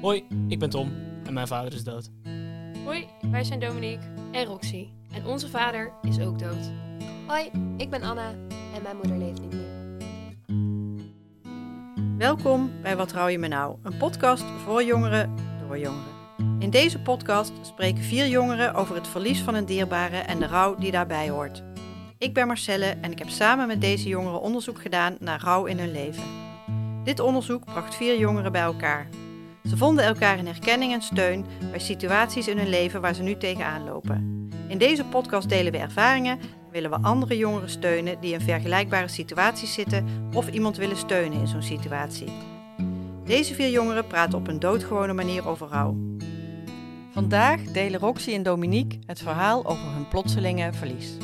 Hoi, ik ben Tom en mijn vader is dood. Hoi, wij zijn Dominique en Roxy. En onze vader is ook dood. Hoi, ik ben Anna en mijn moeder leeft niet meer. Welkom bij Wat rouw je me nou? Een podcast voor jongeren door jongeren. In deze podcast spreken vier jongeren over het verlies van een dierbare en de rouw die daarbij hoort. Ik ben Marcelle en ik heb samen met deze jongeren onderzoek gedaan naar rouw in hun leven. Dit onderzoek bracht vier jongeren bij elkaar. Ze vonden elkaar in herkenning en steun bij situaties in hun leven waar ze nu tegenaan lopen. In deze podcast delen we ervaringen en willen we andere jongeren steunen die in vergelijkbare situaties zitten of iemand willen steunen in zo'n situatie. Deze vier jongeren praten op een doodgewone manier over rouw. Vandaag delen Roxy en Dominique het verhaal over hun plotselinge verlies.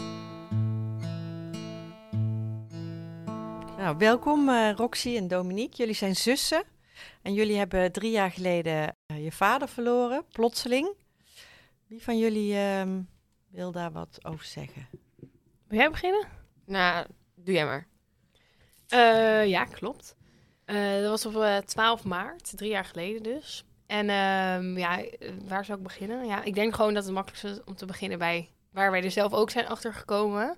Nou, welkom uh, Roxy en Dominique. Jullie zijn zussen en jullie hebben drie jaar geleden uh, je vader verloren, plotseling. Wie van jullie uh, wil daar wat over zeggen? Wil jij beginnen? Nou, doe jij maar. Uh, ja, klopt. dat was op 12 maart, drie jaar geleden dus. En ehm, ja, waar zou ik beginnen? Ja, ik denk gewoon dat het makkelijkste is om te beginnen bij waar wij er zelf ook zijn achtergekomen.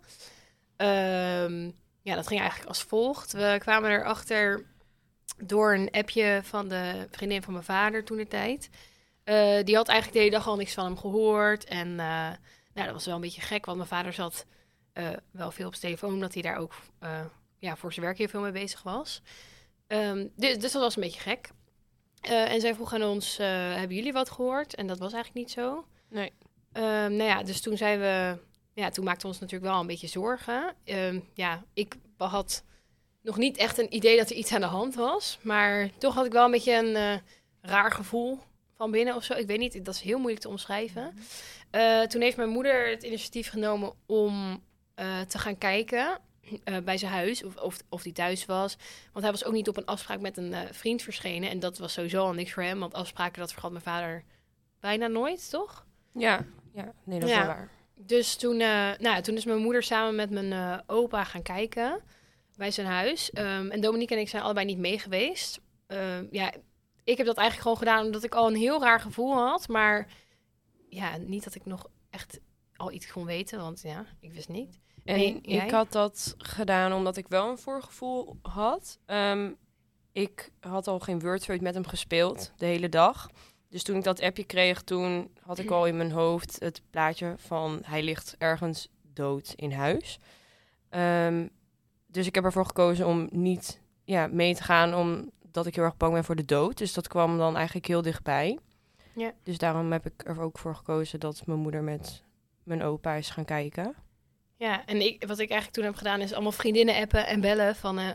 Ehm, ja, dat ging eigenlijk als volgt. We kwamen erachter door een appje van de vriendin van mijn vader toen de tijd. Uh, die had eigenlijk de hele dag al niks van hem gehoord. En uh, nou, dat was wel een beetje gek, want mijn vader zat uh, wel veel op zijn telefoon, omdat hij daar ook ja, voor zijn werk heel veel mee bezig was. Um, dus, dus, dat was een beetje gek. en zij vroeg aan ons, hebben jullie wat gehoord? En dat was eigenlijk niet zo. Nee. Um, nou ja, dus toen zijn we ja, toen maakten we ons natuurlijk wel een beetje zorgen. Uh, ja, ik had nog niet echt een idee dat er iets aan de hand was. Maar toch had ik wel een beetje een uh, raar gevoel van binnen of zo. Ik weet niet, dat is heel moeilijk te omschrijven. Uh, toen heeft mijn moeder het initiatief genomen om uh, te gaan kijken bij zijn huis. Of, of, of hij thuis was. Want hij was ook niet op een afspraak met een vriend verschenen. En dat was sowieso al niks voor hem. Want afspraken, dat vergat mijn vader bijna nooit, toch? Ja, ja nee, dat is ja. wel waar. Dus toen, nou, toen is mijn moeder samen met mijn opa gaan kijken bij zijn huis. Um, en Dominique en ik zijn allebei niet mee geweest. Uh, ja, ik heb dat eigenlijk gewoon gedaan omdat ik al een heel raar gevoel had. Maar ja, niet dat ik nog echt al iets kon weten, want ja, ik wist niet. En nee, ik had dat gedaan omdat ik wel een voorgevoel had. Um, ik had al geen Wordfeud met hem gespeeld de hele dag. Dus toen ik dat appje kreeg, toen had ik al in mijn hoofd het plaatje van hij ligt ergens dood in huis. Um, dus ik heb ervoor gekozen om niet ja, mee te gaan, omdat ik heel erg bang ben voor de dood. Dus dat kwam dan eigenlijk heel dichtbij. Ja. Dus daarom heb ik er ook voor gekozen dat mijn moeder met mijn opa is gaan kijken. Ja, en ik, wat ik eigenlijk toen heb gedaan is allemaal vriendinnen appen en bellen van... Uh,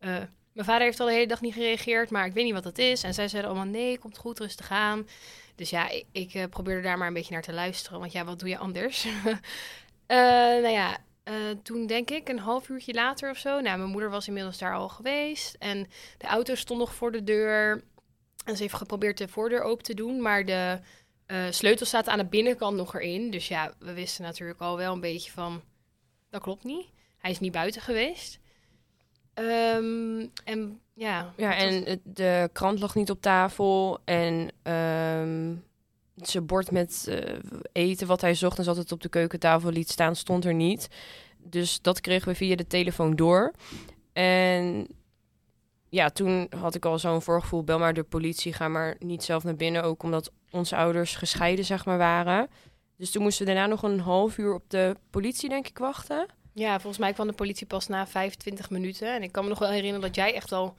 uh, mijn vader heeft al de hele dag niet gereageerd, maar ik weet niet wat dat is. En zij zeiden allemaal, nee, komt goed, rustig aan. Dus ja, ik, ik uh, probeerde daar maar een beetje naar te luisteren. Want ja, wat doe je anders? nou ja, uh, toen denk ik een half uurtje later of zo. Nou, mijn moeder was inmiddels daar al geweest. En de auto stond nog voor de deur. En ze heeft geprobeerd de voordeur open te doen. Maar de sleutel staat aan de binnenkant nog erin. Dus ja, we wisten natuurlijk al wel een beetje van... Dat klopt niet. Hij is niet buiten geweest. Um, en ja. Ja, en was... de krant lag niet op tafel. En um, zijn bord met uh, eten wat hij zocht en zat het op de keukentafel liet staan, stond er niet. Dus dat kregen we via de telefoon door. En ja, toen had ik al zo'n voorgevoel, bel maar de politie, ga maar niet zelf naar binnen. Ook omdat onze ouders gescheiden, zeg maar, waren. Dus toen moesten we daarna nog een half uur op de politie, denk ik, wachten. Ja, volgens mij kwam de politie pas na 25 minuten. En ik kan me nog wel herinneren dat jij echt al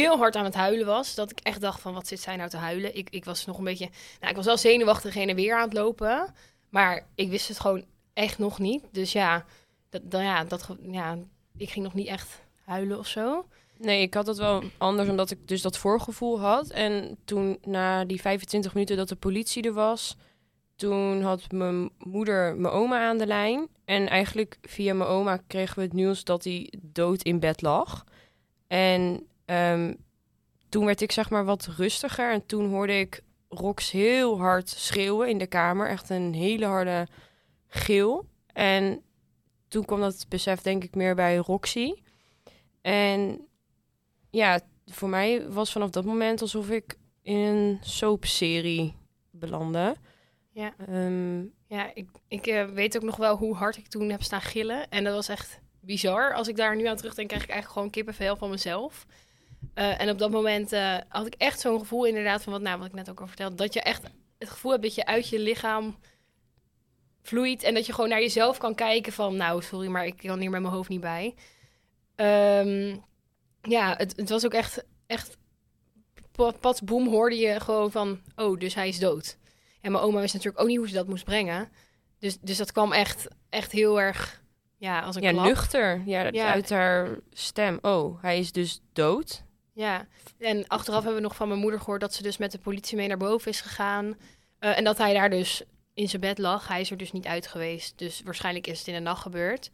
heel hard aan het huilen was. Dat ik echt dacht van, wat zit zij nou te huilen? Ik, ik was nog een beetje... Nou, ik was wel zenuwachtig heen en weer aan het lopen. Maar ik wist het gewoon echt nog niet. Dus ja, dat, dan, ja, dat, ja ik ging nog niet echt huilen of zo. Nee, ik had dat wel anders, omdat ik dus dat voorgevoel had. En toen, na die 25 minuten dat de politie er was... Toen had mijn moeder mijn oma aan de lijn. En eigenlijk via mijn oma kregen we het nieuws dat hij dood in bed lag. En um, toen werd ik zeg maar wat rustiger. En toen hoorde ik Rox heel hard schreeuwen in de kamer. Echt een hele harde gil. En toen kwam dat besef denk ik meer bij Roxy. En ja, voor mij was vanaf dat moment alsof ik in een soapserie belandde. Ja. Ehm, Ja, ik, ik eh, weet ook nog wel hoe hard ik toen heb staan gillen. En dat was echt bizar. Als ik daar nu aan terugdenk, krijg ik eigenlijk gewoon kippenvel van mezelf. Eh, en op dat moment eh, had ik echt zo'n gevoel inderdaad van wat, nou, wat ik net ook al vertelde. Dat je echt het gevoel hebt dat je uit je lichaam vloeit. En dat je gewoon naar jezelf kan kijken van, nou, sorry, maar ik kan hier met mijn hoofd niet bij. Ehm, ja, het, het was ook echt, echt pa- pas boem hoorde je gewoon van, oh, dus hij is dood. En mijn oma wist natuurlijk ook niet hoe ze dat moest brengen. Dus, dus dat kwam echt, echt heel erg, ja, als een ja, klap. nuchter. Ja, Ja. uit haar stem. Oh, hij is dus dood. Ja, en achteraf hebben we nog van mijn moeder gehoord dat ze dus met de politie mee naar boven is gegaan. Eh, en dat hij daar dus in zijn bed lag. Hij is er dus niet uit geweest. Dus waarschijnlijk is het in de nacht gebeurd.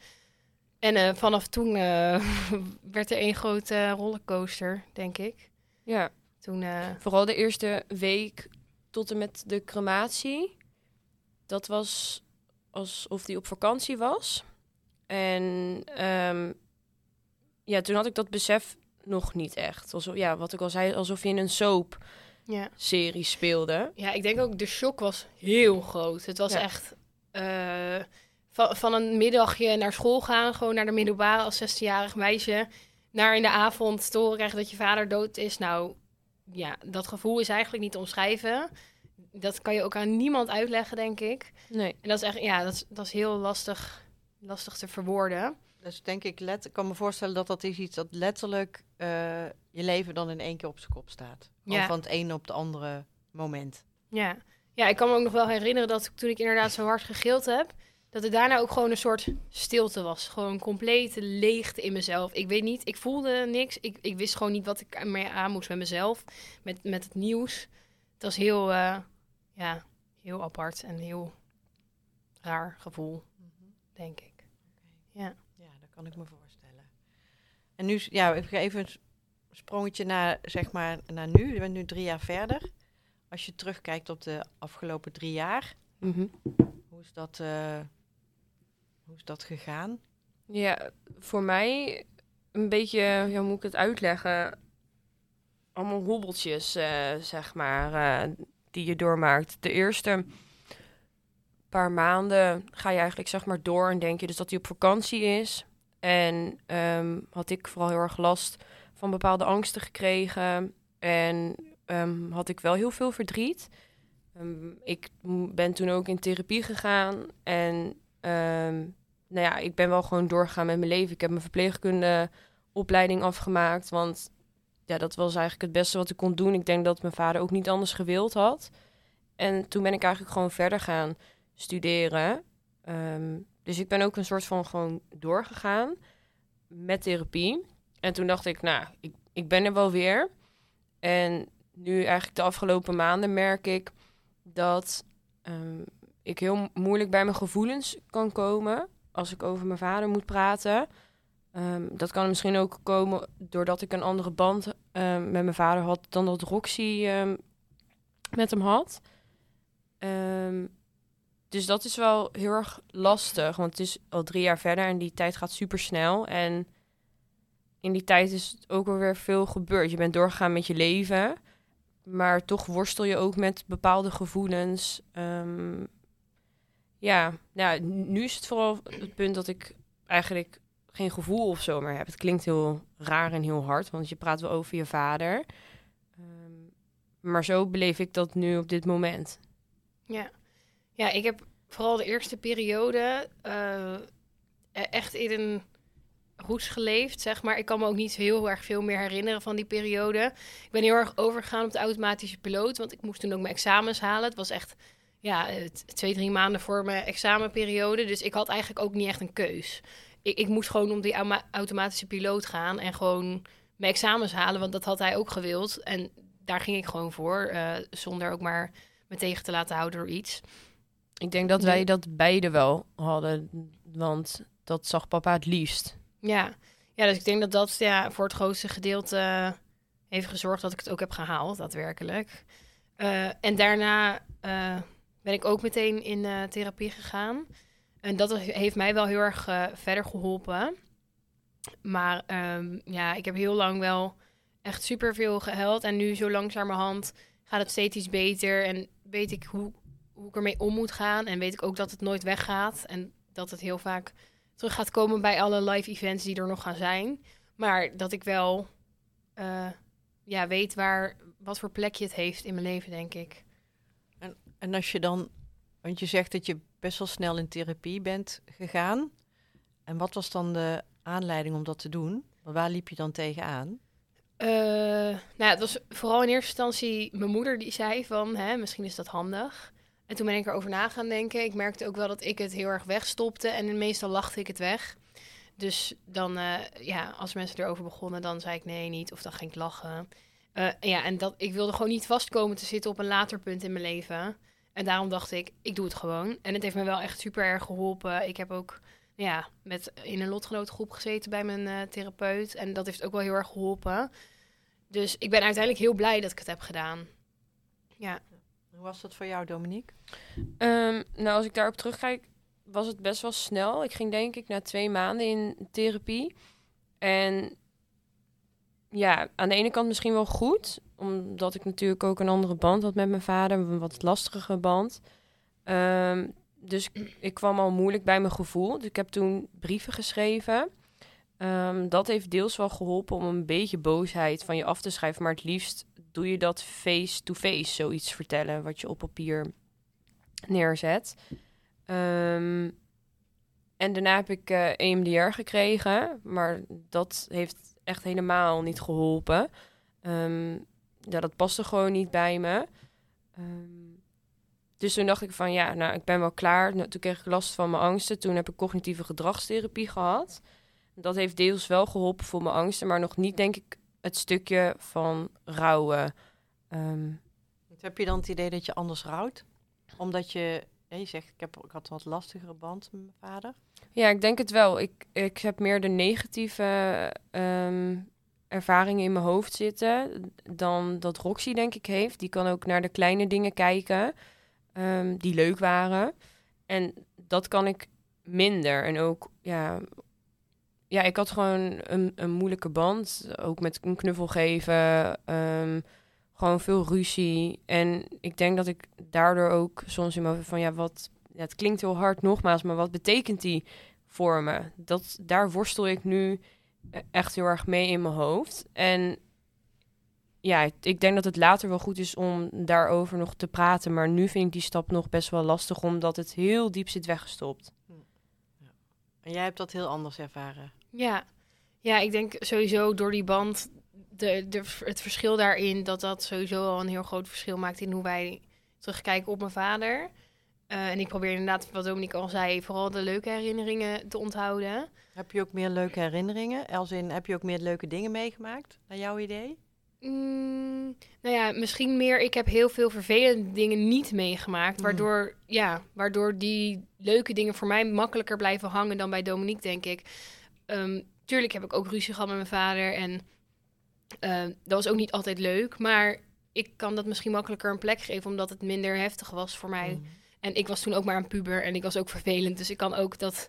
En eh, vanaf toen eh, werd er één grote rollercoaster, denk ik. Ja, Toen, vooral de eerste week tot en met de crematie. Dat was alsof hij op vakantie was. En ehm, ja, toen had ik dat besef nog niet echt. Alsof, ja, wat ik al zei, alsof je in een soap-serie ja. speelde. ja, ik denk ook de shock was heel groot. Het was Ja. echt eh, van, van een middagje naar school gaan, gewoon naar de middelbare als 16-jarig meisje, naar in de avond te horen krijgen dat je vader dood is. Nou, ja, dat gevoel is eigenlijk niet te omschrijven. Dat kan je ook aan niemand uitleggen, denk ik. Nee. En dat is echt, ja, dat is, dat is heel lastig, lastig te verwoorden. Dus denk ik, let, ik kan me voorstellen dat dat is iets dat letterlijk eh, je leven dan in één keer op zijn kop staat. Ja. van het ene op het andere moment. Ja. ja, ik kan me ook nog wel herinneren dat toen ik inderdaad zo hard gegild heb, dat er daarna ook gewoon een soort stilte was. Gewoon een complete leegte in mezelf. Ik weet niet, ik voelde niks. Ik, ik wist gewoon niet wat ik mee aan moest met mezelf, met, met het nieuws. Het was heel, eh, ja, heel apart en heel raar gevoel, denk ik. Ja. Kan ik me voorstellen. En nu, ja, ik ga even een sprongetje naar, zeg maar, naar nu. Je bent nu drie jaar verder. Als je terugkijkt op de afgelopen drie jaar, Mhm. hoe is dat, eh, hoe is dat gegaan? Ja, voor mij een beetje, ja, hoe moet ik het uitleggen? Allemaal hobbeltjes, eh, zeg maar, eh, die je doormaakt. De eerste paar maanden ga je eigenlijk, zeg maar, door en denk je dus dat hij op vakantie is. En ehm, had ik vooral heel erg last van bepaalde angsten gekregen. En ehm, had ik wel heel veel verdriet. Ehm, ik ben toen ook in therapie gegaan. En nou ja, ik ben wel gewoon doorgegaan met mijn leven. Ik heb mijn verpleegkundeopleiding afgemaakt. Want ja, dat was eigenlijk het beste wat ik kon doen. Ik denk dat mijn vader ook niet anders gewild had. En toen ben ik eigenlijk gewoon verder gaan studeren. Dus ik ben ook een soort van gewoon doorgegaan met therapie. En toen dacht ik, nou, ik, ik ben er wel weer. En nu eigenlijk de afgelopen maanden merk ik dat ehm, ik heel moeilijk bij mijn gevoelens kan komen als ik over mijn vader moet praten. Ehm, dat kan misschien ook komen doordat ik een andere band ehm, met mijn vader had dan dat Roxy met hem had. Dus dat is wel heel erg lastig, want het is al drie jaar verder en die tijd gaat super snel. En in die tijd is het ook alweer veel gebeurd. Je bent doorgegaan met je leven, maar toch worstel je ook met bepaalde gevoelens. Ehm, ja, nou, nu is het vooral het punt dat ik eigenlijk geen gevoel of zo meer heb. Het klinkt heel raar en heel hard, want je praat wel over je vader. Ehm, maar zo beleef ik dat nu op dit moment. Ja. Ja, ik heb vooral de eerste periode eh, e- echt in een roes geleefd, zeg maar. Ik kan me ook niet heel erg veel meer herinneren van die periode. Ik ben heel erg overgegaan op de automatische piloot, want ik moest toen ook mijn examens halen. Het was echt ja, twee, drie maanden voor mijn examenperiode. Dus ik had eigenlijk ook niet echt een keus. Ik, ik moest gewoon om die automatische piloot gaan en gewoon mijn examens halen, want dat had hij ook gewild. En daar ging ik gewoon voor, eh, zonder ook maar me tegen te laten houden door iets. Ik denk dat wij dat beide wel hadden, want dat zag papa het liefst. Ja. ja, dus ik denk dat dat ja, voor het grootste gedeelte heeft gezorgd dat ik het ook heb gehaald, daadwerkelijk. Eh, en daarna eh, ben ik ook meteen in eh, therapie gegaan. En dat heeft mij wel heel erg verder geholpen. Maar ehm, ja, ik heb heel lang wel echt superveel gehuild. En nu zo langzamerhand gaat het steeds iets beter en weet ik hoe, hoe ik ermee om moet gaan. En weet ik ook dat het nooit weggaat en dat het heel vaak terug gaat komen bij alle live events die er nog gaan zijn. Maar dat ik wel eh, ja, weet waar, wat voor plekje het heeft in mijn leven, denk ik. En als je dan, want je zegt dat je best wel snel in therapie bent gegaan. En wat was dan de aanleiding om dat te doen? Waar liep je dan tegenaan? Eh, nou, ja, het was vooral in eerste instantie mijn moeder die zei van, hè, misschien is dat handig. En toen ben ik erover na gaan denken. Ik merkte ook wel dat ik het heel erg wegstopte en meestal lachte ik het weg. Dus dan, eh, ja, als mensen erover begonnen, dan zei ik nee, niet. Of dan ging ik lachen. Eh, ja, en dat, ik wilde gewoon niet vastkomen te zitten op een later punt in mijn leven. En daarom dacht ik, ik doe het gewoon. En het heeft me wel echt super erg geholpen. Ik heb ook ja, met, in een lotgenotengroep gezeten bij mijn eh, therapeut. En dat heeft ook wel heel erg geholpen. Dus ik ben uiteindelijk heel blij dat ik het heb gedaan. Ja. Hoe was dat voor jou, Dominique? Ehm, nou, als ik daarop terugkijk, was het best wel snel. Ik ging denk ik na twee maanden in therapie. En ja, aan de ene kant misschien wel goed, omdat ik natuurlijk ook een andere band had met mijn vader, een wat lastige band. Ehm, dus ik, ik kwam al moeilijk bij mijn gevoel. Dus ik heb toen brieven geschreven. Ehm, dat heeft deels wel geholpen om een beetje boosheid van je af te schrijven. Maar het liefst doe je dat face-to-face, zoiets vertellen wat je op papier neerzet. Ehm, en daarna heb ik uh, EMDR gekregen, maar dat heeft echt helemaal niet geholpen. Um, ja, dat paste gewoon niet bij me. Um, dus toen dacht ik van ja, nou, ik ben wel klaar. Nou, toen kreeg ik last van mijn angsten. Toen heb ik cognitieve gedragstherapie gehad. Dat heeft deels wel geholpen voor mijn angsten, maar nog niet, denk ik, het stukje van rouwen. Um, heb je dan het idee dat je anders rouwt? Omdat je, je zegt, ik, heb, ik had een wat lastigere band met mijn vader. Ja, ik denk het wel. Ik, ik heb meer de negatieve um, ervaringen in mijn hoofd zitten dan dat Roxy, denk ik, heeft. Die kan ook naar de kleine dingen kijken um, die leuk waren. En dat kan ik minder. En ook, ja, ja ik had gewoon een, een moeilijke band. Ook met een knuffel geven. Um, gewoon veel ruzie. En ik denk dat ik daardoor ook soms in mijn van ja, wat. Ja, het klinkt heel hard nogmaals, maar wat betekent die voor me? Dat, daar worstel ik nu echt heel erg mee in mijn hoofd. En ja, ik denk dat het later wel goed is om daarover nog te praten. Maar nu vind ik die stap nog best wel lastig, omdat het heel diep zit weggestopt. Ja. En jij hebt dat heel anders ervaren? Ja, ja ik denk sowieso door die band, de, de, het verschil daarin, dat dat sowieso al een heel groot verschil maakt in hoe wij terugkijken op mijn vader. Uh, en ik probeer inderdaad, wat Dominique al zei, vooral de leuke herinneringen te onthouden. Heb je ook meer leuke herinneringen? Als in, heb je ook meer leuke dingen meegemaakt, naar jouw idee? Mm, nou ja, misschien meer. Ik heb heel veel vervelende dingen niet meegemaakt. Mm. Waardoor, ja, waardoor die leuke dingen voor mij makkelijker blijven hangen dan bij Dominique, denk ik. Um, tuurlijk heb ik ook ruzie gehad met mijn vader. En uh, dat was ook niet altijd leuk. Maar ik kan dat misschien makkelijker een plek geven, omdat het minder heftig was voor mij. Mm. En ik was toen ook maar een puber en ik was ook vervelend. Dus ik kan ook dat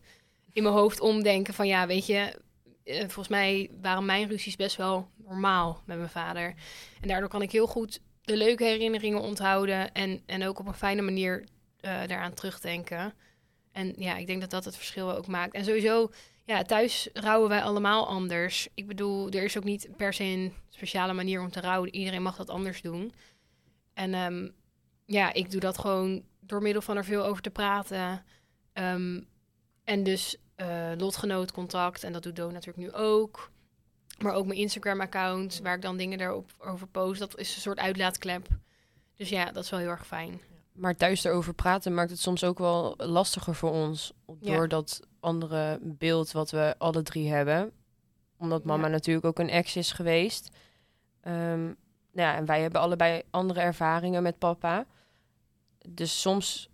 in mijn hoofd omdenken van ja, weet je, uh, volgens mij waren mijn ruzies best wel normaal met mijn vader. En daardoor kan ik heel goed de leuke herinneringen onthouden en, en ook op een fijne manier uh, daaraan terugdenken. En ja, ik denk dat dat het verschil ook maakt. En sowieso, ja, thuis rouwen wij allemaal anders. Ik bedoel, er is ook niet per se een speciale manier om te rouwen. Iedereen mag dat anders doen. En um, ja, ik doe dat gewoon door middel van er veel over te praten. Um, en dus uh, lotgenootcontact. En dat doet Do natuurlijk nu ook. Maar ook mijn Instagram-account, waar ik dan dingen daarop over post. Dat is een soort uitlaatklep. Dus ja, dat is wel heel erg fijn. Maar thuis erover praten maakt het soms ook wel lastiger voor ons. Door dat andere beeld wat we alle drie hebben. Omdat mama ja. natuurlijk ook een ex is geweest. Um, ja, en wij hebben allebei andere ervaringen met papa. Dus soms,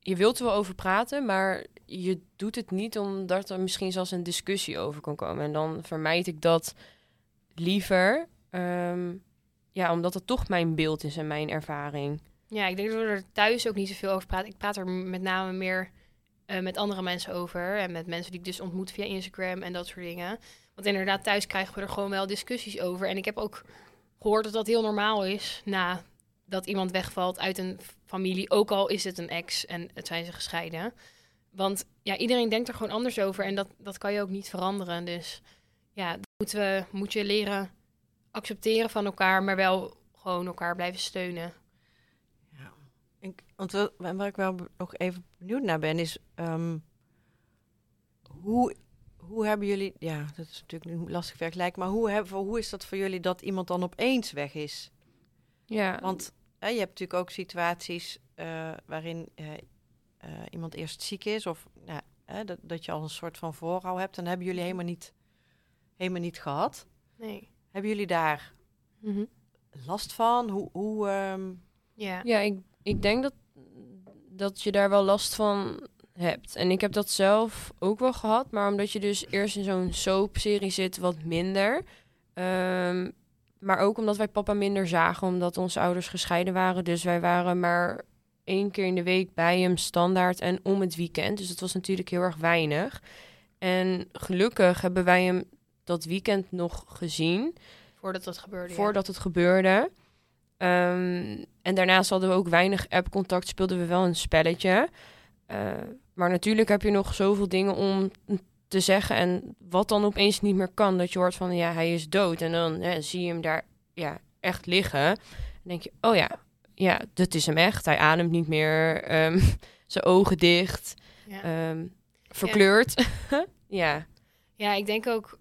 je wilt er wel over praten, maar je doet het niet omdat er misschien zelfs een discussie over kan komen. En dan vermijd ik dat liever, um, ja, omdat het toch mijn beeld is en mijn ervaring. Ja, ik denk dat we er thuis ook niet zoveel over praten. Ik praat er met name meer uh, met andere mensen over. En met mensen die ik dus ontmoet via Instagram en dat soort dingen. Want inderdaad, thuis krijgen we er gewoon wel discussies over. En ik heb ook gehoord dat dat heel normaal is na dat iemand wegvalt uit een familie, ook al is het een ex en het zijn ze gescheiden. Want ja, iedereen denkt er gewoon anders over en dat, dat kan je ook niet veranderen. Dus ja, moeten we, moet je leren accepteren van elkaar, maar wel gewoon elkaar blijven steunen. Want waar ik wel nog even benieuwd naar ben, is ehm, hoe, hoe hebben jullie, ja, dat is natuurlijk een lastig vergelijk, maar hoe, hebben, hoe is dat voor jullie dat iemand dan opeens weg is? Ja, Want hè, je hebt natuurlijk ook situaties eh, waarin eh, eh, iemand eerst ziek is of nou, hè, dat, dat je al een soort van voorrouw hebt. En dat hebben jullie helemaal niet, helemaal niet gehad. Nee. Hebben jullie daar Mhm. last van? Hoe, hoe ehm, Ja. Ja, ik, ik denk dat, dat je daar wel last van hebt. En ik heb dat zelf ook wel gehad. Maar omdat je dus eerst in zo'n soapserie zit, wat minder. Ehm, maar ook omdat wij papa minder zagen, omdat onze ouders gescheiden waren. Dus wij waren maar één keer in de week bij hem standaard en om het weekend. Dus dat was natuurlijk heel erg weinig. En gelukkig hebben wij hem dat weekend nog gezien Voordat dat gebeurde. ja. voordat het gebeurde. Ehm, en daarnaast hadden we ook weinig app-contact, speelden we wel een spelletje. Eh, maar natuurlijk heb je nog zoveel dingen om te zeggen. En wat dan opeens niet meer kan, dat je hoort van ja, hij is dood. En dan hè, zie je hem daar ja, echt liggen. Dan denk je, oh ja, ja, dat is hem echt. Hij ademt niet meer, ehm, zijn ogen dicht, Ja. ehm, verkleurd. ja. Ja, ik denk ook,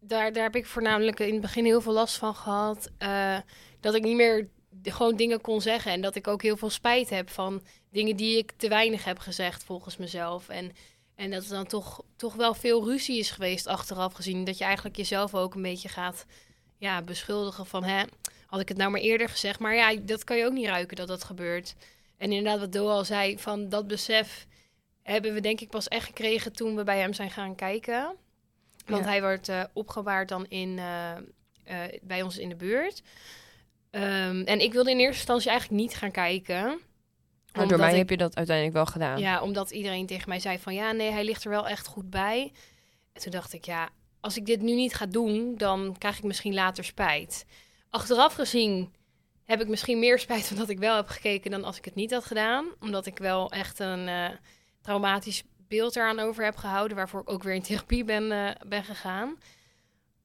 daar, daar heb ik voornamelijk in het begin heel veel last van gehad. eh, dat ik niet meer gewoon dingen kon zeggen. En dat ik ook heel veel spijt heb van dingen die ik te weinig heb gezegd volgens mezelf. En, en dat er dan toch, toch wel veel ruzie is geweest achteraf gezien. Dat je eigenlijk jezelf ook een beetje gaat ja, beschuldigen van... Hè, had ik het nou maar eerder gezegd? Maar ja, dat kan je ook niet ruiken dat dat gebeurt. En inderdaad, wat Doa al zei, van dat besef hebben we denk ik pas echt gekregen toen we bij hem zijn gaan kijken. Want Ja. hij wordt eh, opgewaard dan in, eh, eh, bij ons in de buurt. Ehm, en ik wilde in eerste instantie eigenlijk niet gaan kijken. Maar door mij ik- heb je dat uiteindelijk wel gedaan. ja, omdat iedereen tegen mij zei van ja, nee, hij ligt er wel echt goed bij. En toen dacht ik, ja, als ik dit nu niet ga doen, dan krijg ik misschien later spijt. Achteraf gezien heb ik misschien meer spijt van dat ik wel heb gekeken dan als ik het niet had gedaan. Omdat ik wel echt een eh, traumatisch beeld eraan over heb gehouden, waarvoor ik ook weer in therapie ben, eh, ben gegaan.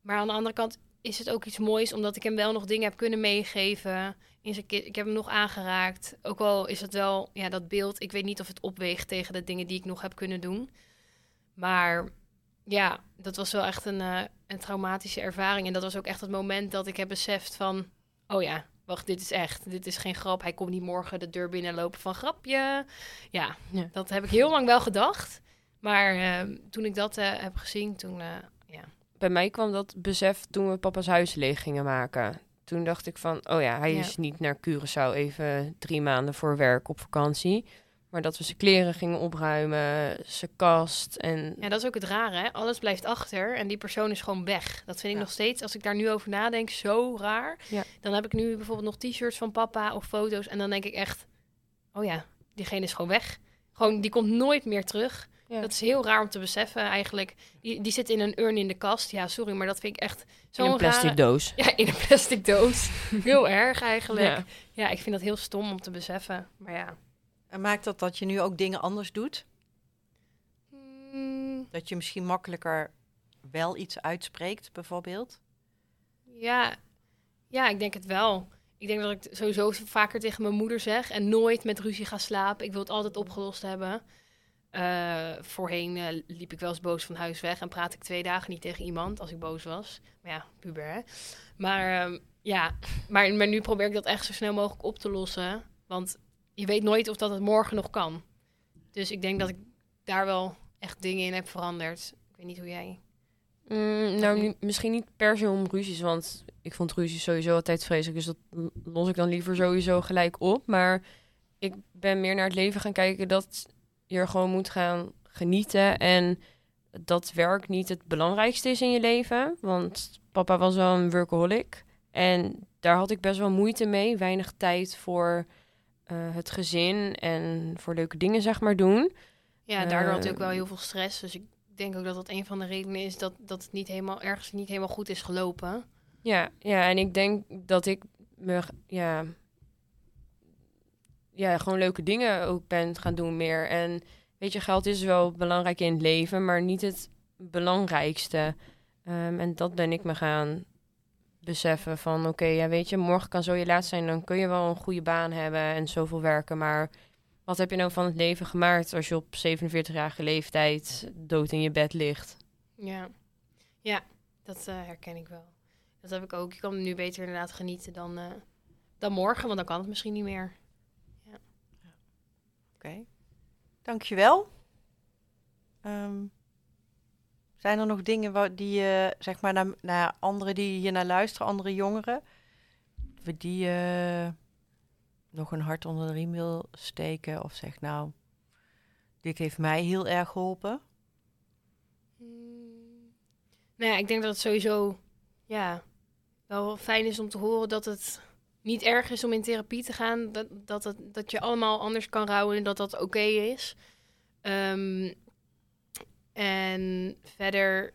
Maar aan de andere kant is het ook iets moois, omdat ik hem wel nog dingen heb kunnen meegeven. In zijn ik heb hem nog aangeraakt. Ook al is het wel, ja, dat beeld. Ik weet niet of het opweegt tegen de dingen die ik nog heb kunnen doen. Maar ja, dat was wel echt een, eh, een traumatische ervaring. En dat was ook echt het moment dat ik heb beseft van... Oh ja, wacht, dit is echt. Dit is geen grap. Hij komt niet morgen de deur binnenlopen van grapje. Ja, Ja. dat heb ik heel lang wel gedacht. Maar eh, toen ik dat eh, heb gezien, toen... ja. Bij mij kwam dat besef toen we papa's huis leeg gingen maken. Toen dacht ik van, oh ja, hij Ja. is niet naar Curaçao even drie maanden voor werk op vakantie. Maar dat we zijn kleren gingen opruimen, zijn kast en... Ja, dat is ook het rare, hè? Alles blijft achter en die persoon is gewoon weg. Dat vind ik Ja. nog steeds, als ik daar nu over nadenk, zo raar. Ja. Dan heb ik nu bijvoorbeeld nog t-shirts van papa of foto's en dan denk ik echt... Oh ja, diegene is gewoon weg. Gewoon, die komt nooit meer terug. Ja. Dat is heel raar om te beseffen eigenlijk. Die, die zit in een urn in de kast. Ja, sorry, maar dat vind ik echt in zo'n een plastic rare... doos. Ja, in een plastic doos. heel erg eigenlijk. Ja. Ja. ik vind dat heel stom om te beseffen. Maar ja. en maakt dat dat je nu ook dingen anders doet? Hmm, Dat je misschien makkelijker wel iets uitspreekt, bijvoorbeeld? Ja, ja, ik denk het wel. Ik denk dat ik sowieso vaker tegen mijn moeder zeg en nooit met ruzie ga slapen. Ik wil het altijd opgelost hebben. Eh, voorheen eh, liep ik wel eens boos van huis weg en praat ik twee dagen niet tegen iemand als ik boos was. Maar ja, puber hè. Maar ehm, ja, maar, nu probeer ik dat echt zo snel mogelijk op te lossen. Want je weet nooit of dat het morgen nog kan. Dus ik denk dat ik daar wel echt dingen in heb veranderd. Ik weet niet hoe jij. Mm, nou, misschien niet per se om ruzies, want ik vond ruzies sowieso altijd vreselijk. Dus dat los ik dan liever sowieso gelijk op. Maar ik ben meer naar het leven gaan kijken dat je gewoon moet gaan genieten. En dat werk niet het belangrijkste is in je leven. Want papa was wel een workaholic. En daar had ik best wel moeite mee. Weinig tijd voor eh, het gezin en voor leuke dingen, zeg maar, doen. Ja, daardoor had ik ook Ehm. wel heel veel stress. Dus ik denk ook dat dat een van de redenen is dat, dat het niet helemaal ergens niet helemaal goed is gelopen. Ja, ja, en ik denk dat ik me, ja, ja, gewoon leuke dingen ook bent gaan doen meer. En weet je, geld is wel belangrijk in het leven, maar niet het belangrijkste. Ehm, en dat ben ik me gaan beseffen van, oké, ja, weet je, morgen kan zo je laatst zijn, dan kun je wel een goede baan hebben en zoveel werken, maar wat heb je nou van het leven gemaakt als je op 47-jarige leeftijd dood in je bed ligt? Ja, ja dat eh, herken ik wel. Dat heb ik ook. Je kan nu beter inderdaad genieten dan, eh, dan morgen, want dan kan het misschien niet meer. Oké. Dankjewel. Ehm zijn er nog dingen die je, zeg maar, naar, naar anderen die hier naar luisteren, andere jongeren, we die eh, nog een hart onder de riem wil steken of zegt, nou, dit heeft mij heel erg geholpen? Hmm. Nou ja, ik denk dat het sowieso ja, wel fijn is om te horen dat het niet erg is om in therapie te gaan. Dat, dat, dat je allemaal anders kan rouwen en dat dat oké is. Ehm, en verder,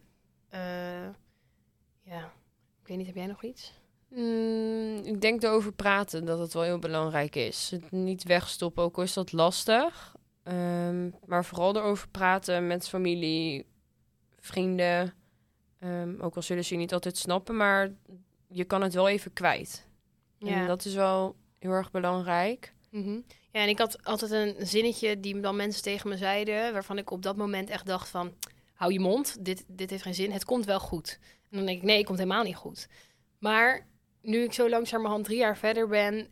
eh, ja, ik weet niet, heb jij nog iets? Mm, ik denk erover praten dat het wel heel belangrijk is. Het niet wegstoppen, ook al is dat lastig. Ehm, maar vooral erover praten met familie, vrienden. Ehm, ook al zullen ze je niet altijd snappen, maar je kan het wel even kwijt. Ja. En dat is wel heel erg belangrijk. Mhm. Ja, en ik had altijd een zinnetje die dan mensen tegen me zeiden, waarvan ik op dat moment echt dacht van, hou je mond, dit, dit heeft geen zin, het komt wel goed. En dan denk ik, nee, het komt helemaal niet goed. Maar nu ik zo langzamerhand drie jaar verder ben,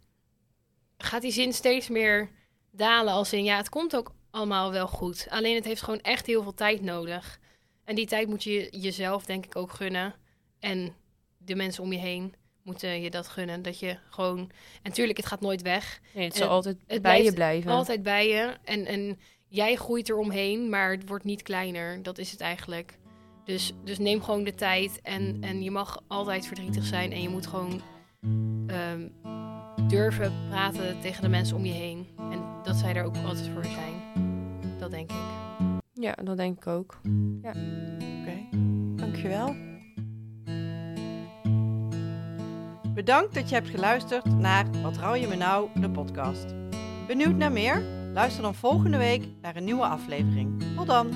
gaat die zin steeds meer dalen als in, ja, het komt ook allemaal wel goed. Alleen het heeft gewoon echt heel veel tijd nodig. En die tijd moet je jezelf denk ik ook gunnen. En de mensen om je heen moeten je dat gunnen. Dat je gewoon... En natuurlijk, het gaat nooit weg Nee, het En zal altijd het bij je blijven. altijd bij je. En, en jij groeit eromheen, maar het wordt niet kleiner. Dat is het eigenlijk. Dus, dus neem gewoon de tijd. En, en je mag altijd verdrietig zijn. En je moet gewoon ehm, durven praten tegen de mensen om je heen. En dat zij er ook altijd voor zijn. Dat denk ik. Ja, dat denk ik ook. Oké, dankjewel. Bedankt dat je hebt geluisterd naar Wat rouw je me nou, de podcast. Benieuwd naar meer? Luister dan volgende week naar een nieuwe aflevering. Tot dan!